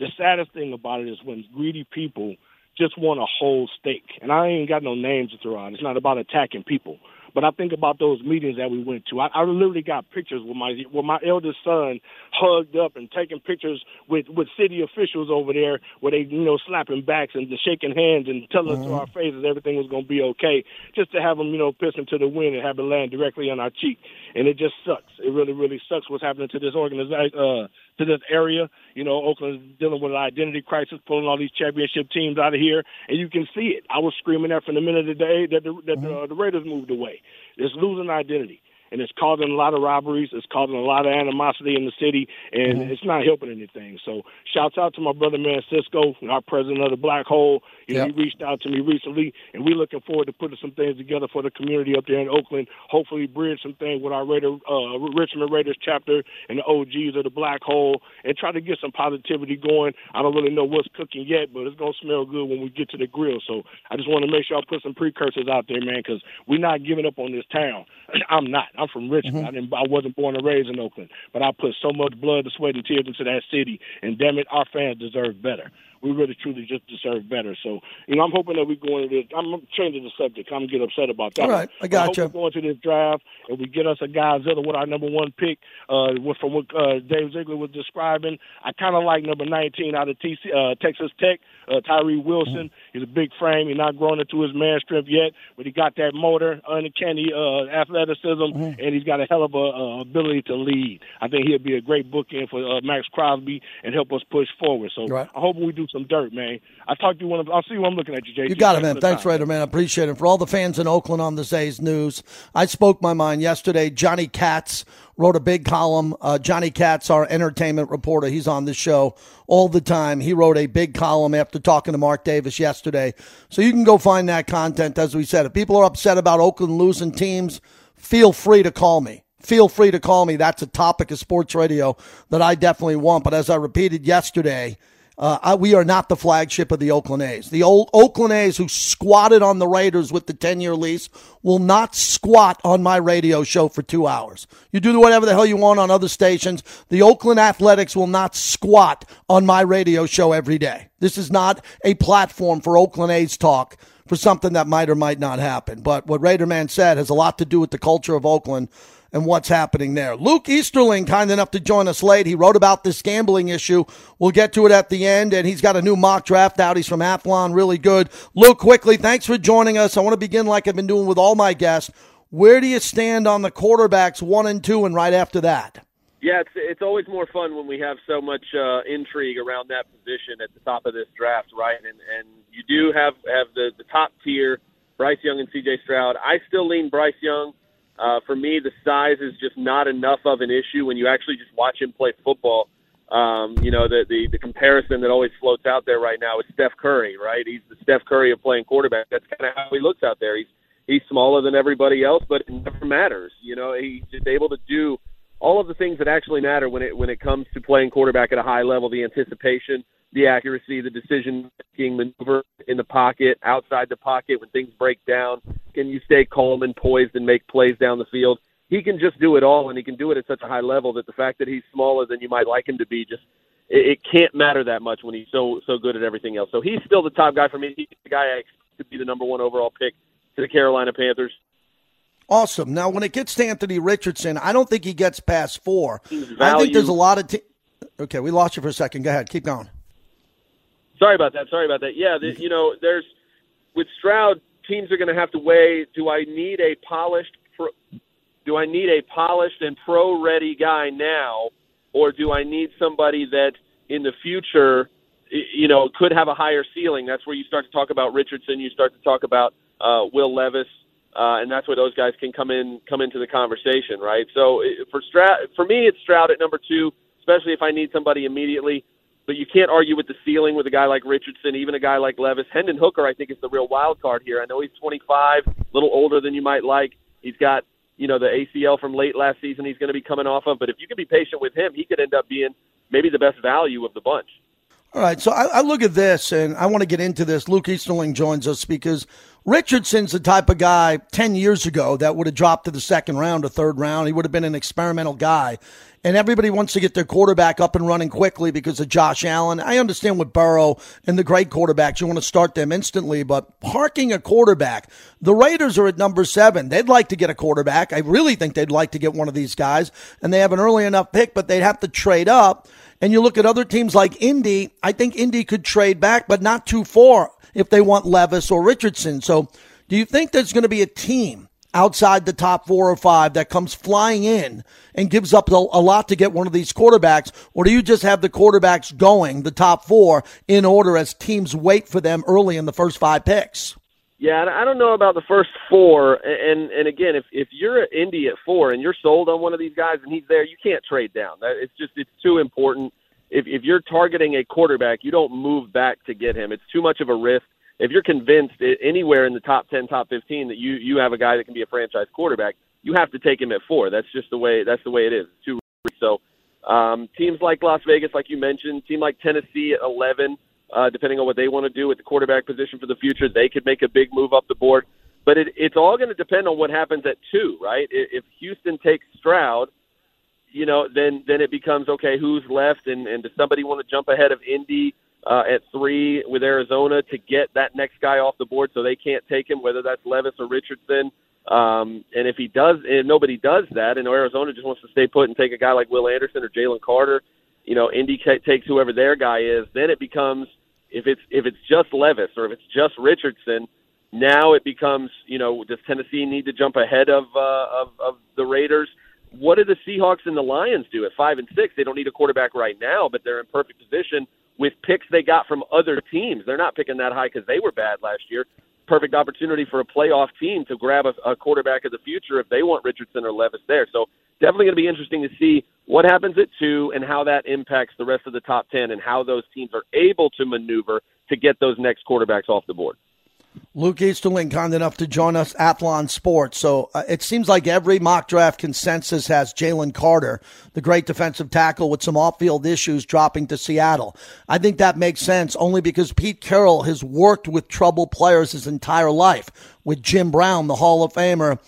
the saddest thing about it is when greedy people just want a whole steak. And I ain't got no names to throw out. It's not about attacking people. But I think about those meetings that we went to. I, I literally got pictures with my with my eldest son hugged up and taking pictures with with city officials over there, where they you know slapping backs and shaking hands and telling us to our faces everything was going to be okay. Just to have them you know pissing to the wind and have it land directly on our cheek, and it just sucks. It really really sucks what's happening to this organization. Uh, to this area. You know, Oakland's dealing with an identity crisis, pulling all these championship teams out of here, and you can see it. I was screaming that from the minute of the day that the, that the, uh, the Raiders moved away. It's losing identity and it's causing a lot of robberies. It's causing a lot of animosity in the city, and Mm-hmm. it's not helping anything. So, shouts out to my brother man Cisco, our president of the Black Hole. You know, he reached out to me recently, and we're looking forward to putting some things together for the community up there in Oakland. Hopefully, bridge some things with our Raider, uh, Richmond Raiders chapter and the OGs of the Black Hole, and try to get some positivity going. I don't really know what's cooking yet, but it's gonna smell good when we get to the grill. So, I just want to make sure I put some precursors out there, man, because we're not giving up on this town. I'm not. I'm from Richmond. Mm-hmm. I didn't. I wasn't born and raised in Oakland, but I put so much blood, sweat, and tears into that city, and damn it, our fans deserve better. We really, truly just deserve better. So, you know, I'm hoping that we go into this. I'm changing the subject. I'm get upset about that. All right, I got hope you. Going to this draft and we get us a guy Godzilla with our number one pick. Uh, from what uh, Dave Ziegler was describing, I kind of like number 19 out of TC, uh, Texas Tech, uh, Tyree Wilson. He's a big frame. He's not grown into his man strength yet, but he got that motor, uncanny uh, athleticism, and he's got a hell of a uh, ability to lead. I think he'll be a great bookend for uh, Maxx Crosby and help us push forward. So Right. I hope we do some dirt, man. I talked to one of. I'll see when I'm looking at you, JT. You got it, man. Thanks. Raider, man. I appreciate it. For all the fans in Oakland on this A's news, I spoke my mind yesterday. Johnny Kats wrote a big column. Uh, Johnny Kats, our entertainment reporter, he's on the show all the time. He wrote a big column after talking to Mark Davis yesterday. So you can go find that content, as we said. If people are upset about Oakland losing teams, feel free to call me. Feel free to call me. That's a topic of sports radio that I definitely want. But as I repeated yesterday, uh, I, we are not the flagship of the Oakland A's. The old Oakland A's who squatted on the Raiders with the 10 year lease will not squat on my radio show for two hours. You do whatever the hell you want on other stations. The Oakland Athletics will not squat on my radio show every day. This is not a platform for Oakland A's talk for something that might or might not happen. But what Raiderman said has a lot to do with the culture of Oakland and what's happening there. Luke Easterling, kind enough to join us late. He wrote about this gambling issue. We'll get to it at the end, and he's got a new mock draft out. He's from Athlon, really good. Luke, quickly, thanks for joining us. I want to begin like I've been doing with all my guests. Where do you stand on the quarterbacks one and two, and right after that? Yeah, it's it's always more fun when we have so much uh, intrigue around that position at the top of this draft, right? And and you do have have the the top tier, Bryce Young and C.J. Stroud. I still lean Bryce Young. Uh, for me, the size is just not enough of an issue when you actually just watch him play football. Um, you know, the, the the comparison that always floats out there right now is Steph Curry, right? He's the Steph Curry of playing quarterback. That's kind of how he looks out there. He's he's smaller than everybody else, but it never matters. You know, he's just able to do all of the things that actually matter when it when it comes to playing quarterback at a high level: the anticipation, the accuracy, the decision making, maneuver in the pocket, outside the pocket when things break down. Can you stay calm and poised and make plays down the field? He can just do it all, and he can do it at such a high level that the fact that he's smaller than you might like him to be just it, it can't matter that much when he's so so good at everything else. So he's still the top guy for me. He's the guy I expect to be the number one overall pick to the Carolina Panthers. Awesome. Now, when it gets to Anthony Richardson, I don't think he gets past four. I think there's a lot of. Te- okay, we lost you for a second. Go ahead. Keep going. Sorry about that. Sorry about that. Yeah, the, you know, there's with Stroud, teams are going to have to weigh: Do I need a polished, pro, do I need a polished and pro-ready guy now, or do I need somebody that in the future, you know, could have a higher ceiling? That's where you start to talk about Richardson. You start to talk about uh, Will Levis. Uh, and that's where those guys can come in, come into the conversation, right? So for Stroud, for me, it's Stroud at number two, especially if I need somebody immediately but you can't argue with the ceiling with a guy like Richardson, even a guy like Levis. Hendon Hooker, I think, is the real wild card here. I know he's 25, a little older than you might like. He's got, you know, the ACL from late last season he's going to be coming off of. But if you can be patient with him, he could end up being maybe the best value of the bunch. All right, so I, I look at this and I want to get into this. Luke Easterling joins us because Richardson's the type of guy 10 years ago that would have dropped to the second round or third round. He would have been an experimental guy. And everybody wants to get their quarterback up and running quickly because of Josh Allen. I understand with Burrow and the great quarterbacks, you want to start them instantly, but parking a quarterback, the Raiders are at number seven. They'd like to get a quarterback. I really think they'd like to get one of these guys, and they have an early enough pick, but they'd have to trade up. And you look at other teams like Indy, I think Indy could trade back, but not too far if they want Levis or Richardson. So do you think there's going to be a team outside the top four or five that comes flying in and gives up a lot to get one of these quarterbacks? Or do you just have the quarterbacks going, the top four, in order as teams wait for them early in the first five picks? Yeah, I don't know about the first four. And and again, if if you're at Indy at four and you're sold on one of these guys and he's there, you can't trade down. It's just it's too important. If if you're targeting a quarterback, you don't move back to get him. It's too much of a risk. If you're convinced anywhere in the top ten, top fifteen that you you have a guy that can be a franchise quarterback, you have to take him at four. That's just the way that's the way it is. It's too so. Um, teams like Las Vegas, like you mentioned, team like Tennessee at 11, uh, depending on what they want to do with the quarterback position for the future, they could make a big move up the board. But it, it's all going to depend on what happens at two, right? If Houston takes Stroud, you know, then then it becomes okay. Who's left, and and does somebody want to jump ahead of Indy uh, at three with Arizona to get that next guy off the board, so they can't take him, whether that's Levis or Richardson. Um, and if he does, and nobody does that, and Arizona just wants to stay put and take a guy like Will Anderson or Jalen Carter, you know, Indy ta- takes whoever their guy is. Then it becomes if it's if it's just Levis or if it's just Richardson, Now it becomes, you know, does Tennessee need to jump ahead of uh, of, of the Raiders? What do the Seahawks and the Lions do at five and six? They don't need a quarterback right now, but they're in perfect position with picks they got from other teams. They're not picking that high because they were bad last year. Perfect opportunity for a playoff team to grab a, a quarterback of the future if they want Richardson or Levis there. So definitely going to be interesting to see what happens at two and how that impacts the rest of the top 10 and how those teams are able to maneuver to get those next quarterbacks off the board. Luke Easterling, kind enough to join us, Athlon Sports. So uh, it seems like every mock draft consensus has Jalen Carter, the great defensive tackle with some off field issues, dropping to Seattle. I think that makes sense only because Pete Carroll has worked with troubled players his entire life, with Jim Brown, the Hall of Famer,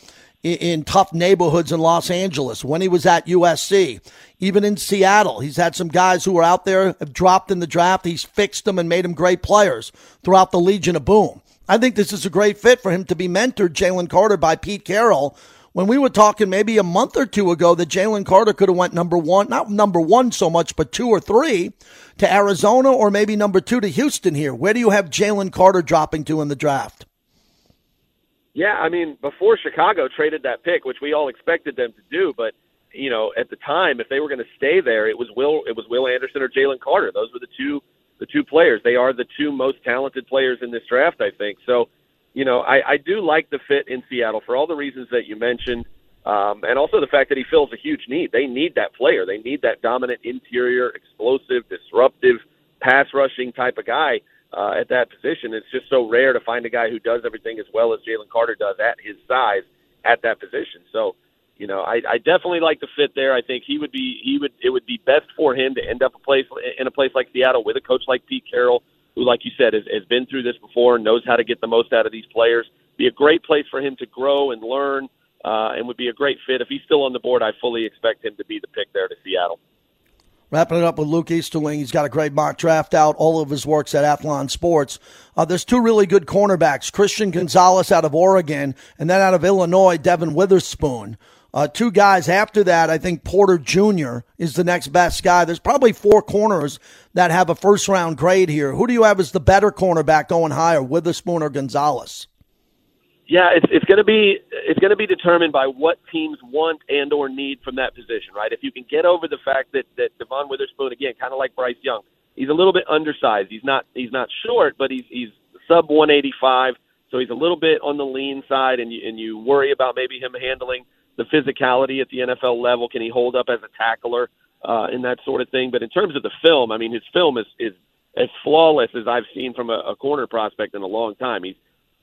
in, in tough neighborhoods in Los Angeles, when he was at USC, even in Seattle. He's had some guys who were out there, have dropped in the draft. He's fixed them and made them great players throughout the Legion of Boom. I think this is a great fit for him to be mentored, Jalen Carter, by Pete Carroll. When we were talking maybe a month or two ago that Jalen Carter could have went number one, not number one so much, but two or three to Arizona or maybe number two to Houston here. Where do you have Jalen Carter dropping to in the draft? Yeah, I mean, before Chicago traded that pick, which we all expected them to do, but you know, at the time, if they were going to stay there, it was Will, it was Will Anderson or Jalen Carter. Those were the two the two players. They are the two most talented players in this draft, I think. So, you know, I, I do like the fit in Seattle for all the reasons that you mentioned, um, and also the fact that he fills a huge need. They need that player. They need that dominant interior, explosive, disruptive, pass rushing type of guy uh, at that position. It's just so rare to find a guy who does everything as well as Jalen Carter does at his size at that position. So you know, I, I definitely like the fit there. I think he would be he would it would be best for him to end up a place in a place like Seattle with a coach like Pete Carroll, who, like you said, has, has been through this before, and knows how to get the most out of these players. Be a great place for him to grow and learn, uh, and would be a great fit if he's still on the board. I fully expect him to be the pick there to Seattle. Wrapping it up with Luke Easterling. He's got a great mock draft out. All of his works at Athlon Sports. Uh, there's two really good cornerbacks Christian Gonzalez out of Oregon, and then out of Illinois, Devon Witherspoon. Uh, two guys after that, I think Porter Jr. is the next best guy. There's probably four corners that have a first round grade here. Who do you have as the better cornerback going higher, Witherspoon or Gonzalez? Yeah, it's it's going to be it's going to be determined by what teams want and or need from that position, right? If you can get over the fact that that Devon Witherspoon again, kind of like Bryce Young, he's a little bit undersized. He's not he's not short, but he's he's sub 185, so he's a little bit on the lean side, and you and you worry about maybe him handling the physicality at the NFL level. Can he hold up as a tackler uh, and that sort of thing? But in terms of the film, I mean, his film is is as flawless as I've seen from a, a corner prospect in a long time. He's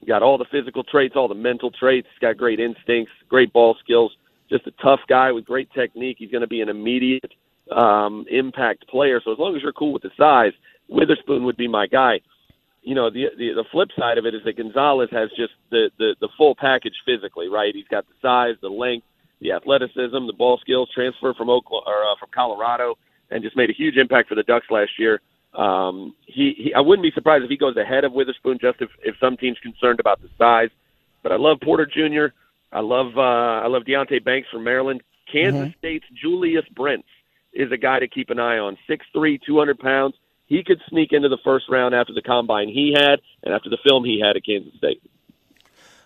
got all the physical traits, all the mental traits. He's got great instincts, great ball skills. Just a tough guy with great technique. He's going to be an immediate um, impact player. So as long as you're cool with the size, Witherspoon would be my guy you know the, the the flip side of it is that Gonzalez has just the the the full package physically, right? He's got the size, the length, the athleticism, the ball skills, transfer from Oklahoma or uh, from Colorado, and just made a huge impact for the Ducks last year. Um, he, he I wouldn't be surprised if he goes ahead of Witherspoon, just if if some team's concerned about the size. But I love Porter Jr. I love uh, I love Deonte Banks from Maryland. Kansas mm-hmm. State's Julius Brents is a guy to keep an eye on. Six three, two hundred pounds he could sneak into the first round after the combine he had and after the film he had at Kansas State.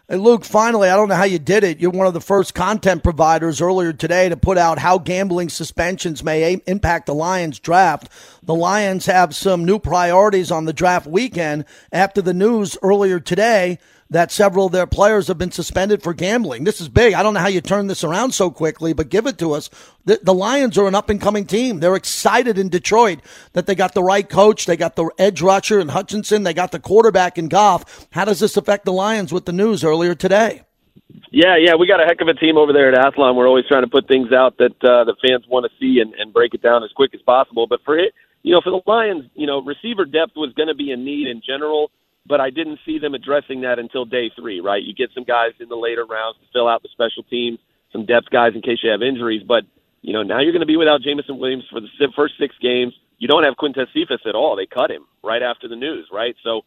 And Luke, finally, I don't know how you did it. You're one of the first content providers earlier today to put out how gambling suspensions may impact the Lions draft. The Lions have some new priorities on the draft weekend after the news earlier today that several of their players have been suspended for gambling. This is big. I don't know how you turn this around so quickly, but give it to us. The, the Lions are an up and coming team. They're excited in Detroit that they got the right coach. They got the edge rusher in Hutchinson. They got the quarterback in Goff. How does this affect the Lions with the news earlier today? Yeah, yeah, we got a heck of a team over there at Athlon. We're always trying to put things out that uh, the fans want to see and, and break it down as quick as possible. But for it, you know, for the Lions, you know, receiver depth was going to be a need in general but I didn't see them addressing that until day three, right? You get some guys in the later rounds to fill out the special teams, some depth guys in case you have injuries, but you know, now you're going to be without Jameson Williams for the first six games. You don't have Quintez Cephus at all. They cut him right after the news, right? So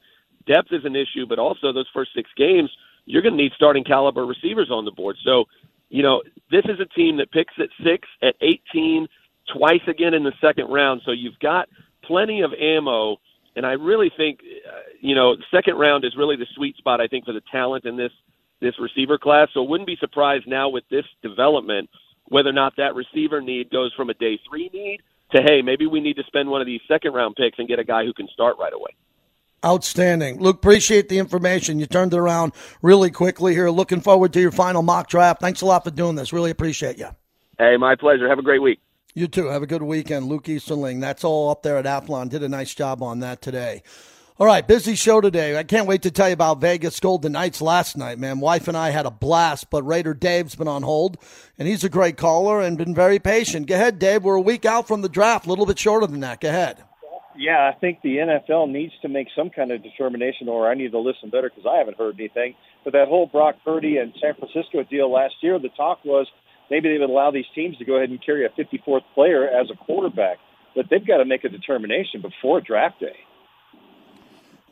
depth is an issue, but also those first six games, you're going to need starting caliber receivers on the board. So, you know, this is a team that picks at six, at 18, twice again in the second round. So you've got plenty of ammo And I really think, uh, you know, second round is really the sweet spot, I think, for the talent in this this receiver class. So wouldn't be surprised now with this development whether or not that receiver need goes from a day three need to hey, maybe we need to spend one of these second round picks and get a guy who can start right away. Outstanding. Luke, appreciate the information. You turned it around really quickly here. Looking forward to your final mock draft. Thanks a lot for doing this. Really appreciate you. Hey, my pleasure. Have a great week. You too. Have a good weekend. Luke Easterling. That's all up there at Athlon. Did a nice job on that today. All right, busy show today. I can't wait to tell you about Vegas Golden Knights last night, man. Wife and I had a blast, but Raider Dave's been on hold, and he's a great caller and been very patient. Go ahead, Dave. We're a week out from the draft, a little bit shorter than that. Go ahead. Yeah, I think the NFL needs to make some kind of determination, or I need to listen better because I haven't heard anything. But that whole Brock Purdy and San Francisco deal last year, the talk was maybe they would allow these teams to go ahead and carry a 54th player as a quarterback. But they've got to make a determination before draft day.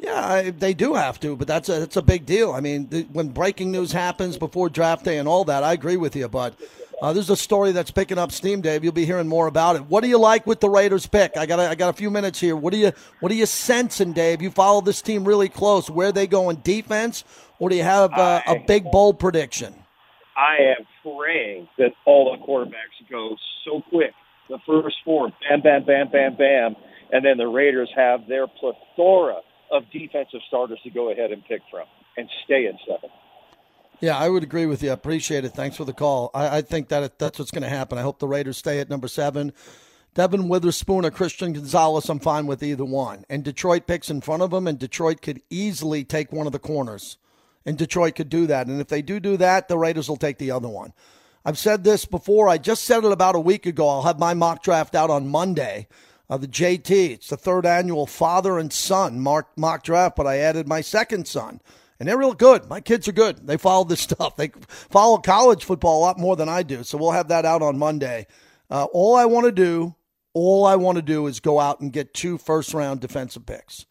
Yeah, I, they do have to, but that's a that's a big deal. I mean, the, when breaking news happens before draft day and all that, I agree with you. But uh, there's a story that's picking up steam, Dave. You'll be hearing more about it. What do you like with the Raiders pick? I got a, I got a few minutes here. What do you what are you sensing, Dave? You follow this team really close. Where they go in defense, or do you have uh, a big bold prediction? I am praying that all the quarterbacks go so quick. The first four, bam, bam, bam, bam, bam, and then the Raiders have their plethora of defensive starters to go ahead and pick from and stay in seven. Yeah, I would agree with you. I appreciate it. Thanks for the call. I, I think that that's what's going to happen. I hope the Raiders stay at number seven. Devon Witherspoon or Christian Gonzalez, I'm fine with either one. And Detroit picks in front of them, and Detroit could easily take one of the corners. And Detroit could do that. And if they do do that, the Raiders will take the other one. I've said this before. I just said it about a week ago. I'll have my mock draft out on Monday uh, the JT. It's the third annual father and son mock, mock draft, but I added my second son. And they're real good. My kids are good. They follow this stuff. They follow college football a lot more than I do. So we'll have that out on Monday. Uh, all I want to do, all I want to do is go out and get two first round defensive picks.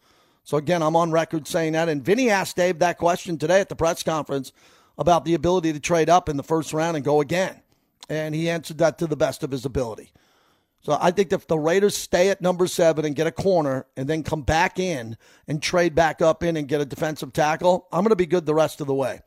So again, I'm on record saying that. And Vinny asked Dave that question today at the press conference about the ability to trade up in the first round and go again. And he answered that to the best of his ability. So I think if the Raiders stay at number seven and get a corner and then come back in and trade back up in and get a defensive tackle, I'm going to be good the rest of the way.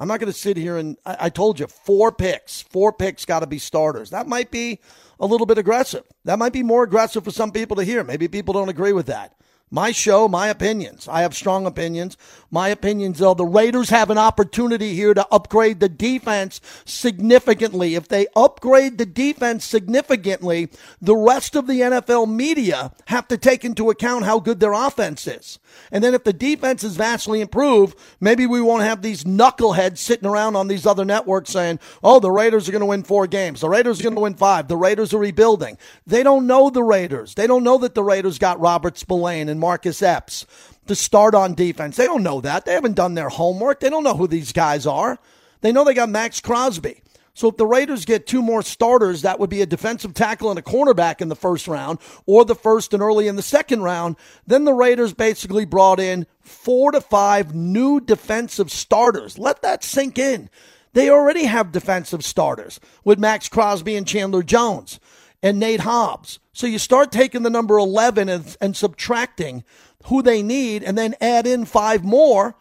I'm not going to sit here and I, I told you four picks, four picks got to be starters. That might be a little bit aggressive. That might be more aggressive for some people to hear. Maybe people don't agree with that. My show, my opinions. I have strong opinions. My opinions are the Raiders have an opportunity here to upgrade the defense significantly. If they upgrade the defense significantly, the rest of the NFL media have to take into account how good their offense is. And then if the defense is vastly improved, maybe we won't have these knuckleheads sitting around on these other networks saying, oh, the Raiders are going to win four games. The Raiders are going to win five. The Raiders are rebuilding. They don't know the Raiders. They don't know that the Raiders got Robert Spillane and Marcus Epps to start on defense. They don't know that. They haven't done their homework. They don't know who these guys are. They know they got Maxx Crosby. So if the Raiders get two more starters, that would be a defensive tackle and a cornerback in the first round, or the first and early in the second round. Then the Raiders basically brought in four to five new defensive starters. Let that sink in. They already have defensive starters with Maxx Crosby and Chandler Jones and Nate Hobbs. So you start taking the number 11 and, and subtracting who they need and then add in five more.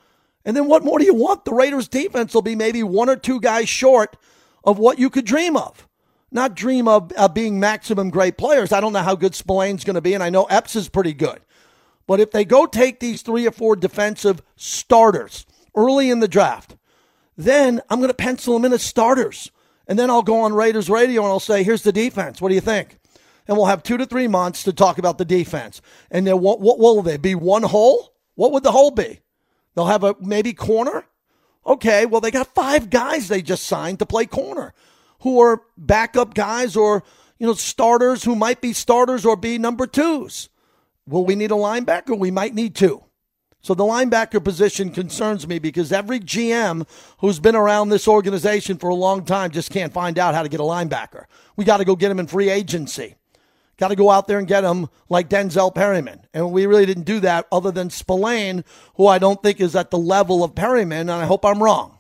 And then what more do you want? The Raiders defense will be maybe one or two guys short of what you could dream of. Not dream of, of being maximum great players. I don't know how good Spillane's going to be, and I know Epps is pretty good. But if they go take these three or four defensive starters early in the draft, then I'm going to pencil them in as starters. And then I'll go on Raiders radio and I'll say, here's the defense. What do you think? And we'll have two to three months to talk about the defense. And then what, what will they be? One hole? What would the hole be? They'll have a maybe corner, Okay, well, they got five guys they just signed to play corner who are backup guys or, you know, starters who might be starters or be number twos. Will we need a linebacker? We might need two. So the linebacker position concerns me because every GM who's been around this organization for a long time just can't find out how to get a linebacker. We got to go get him in free agency. Got to go out there and get him like Denzel Perryman. And we really didn't do that other than Spillane, who I don't think is at the level of Perryman, and I hope I'm wrong.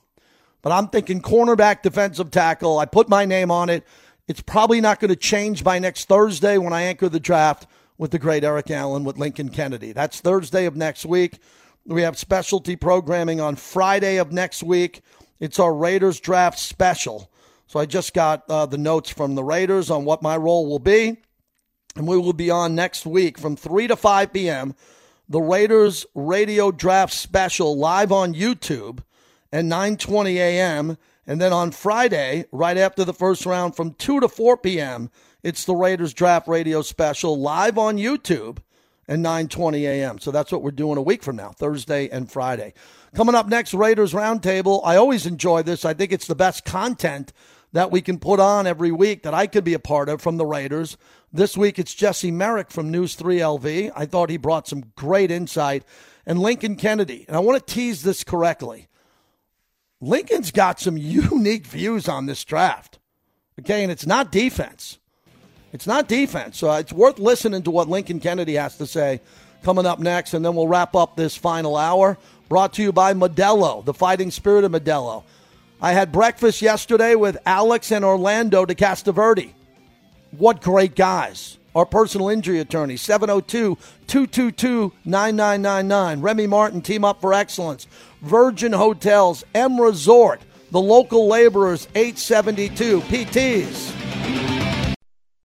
But I'm thinking cornerback, defensive tackle. I put my name on it. It's probably not going to change by next Thursday when I anchor the draft. With the great Eric Allen with Lincoln Kennedy. That's Thursday of next week. We have specialty programming on Friday of next week. It's our Raiders draft special. So I just got uh, the notes from the Raiders on what my role will be. And we will be on next week from 3 to 5 p.m. The Raiders radio draft special live on YouTube and 9:20 a.m. And then on Friday, right after the first round from 2 to 4 p.m., it's the Raiders draft radio special live on YouTube and 9:20 a.m. So that's what we're doing a week from now, Thursday and Friday. Coming up next, Raiders Roundtable. I always enjoy this. I think it's the best content that we can put on every week that I could be a part of from the Raiders. This week it's Jesse Merrick from News 3 LV. I thought he brought some great insight. And Lincoln Kennedy. And I want to tease this correctly. Lincoln's got some unique views on this draft. Okay, and it's not defense. It's not defense. So it's worth listening to what Lincoln Kennedy has to say coming up next, and then we'll wrap up this final hour. Brought to you by Modelo, the fighting spirit of Modelo. I had breakfast yesterday with Alex and Orlando de Castroverde. What great guys. Our personal injury attorney, 702 222 9999. Remy Martin, Team Up for Excellence. Virgin Hotels, M Resort. The local laborers, 872. PTs.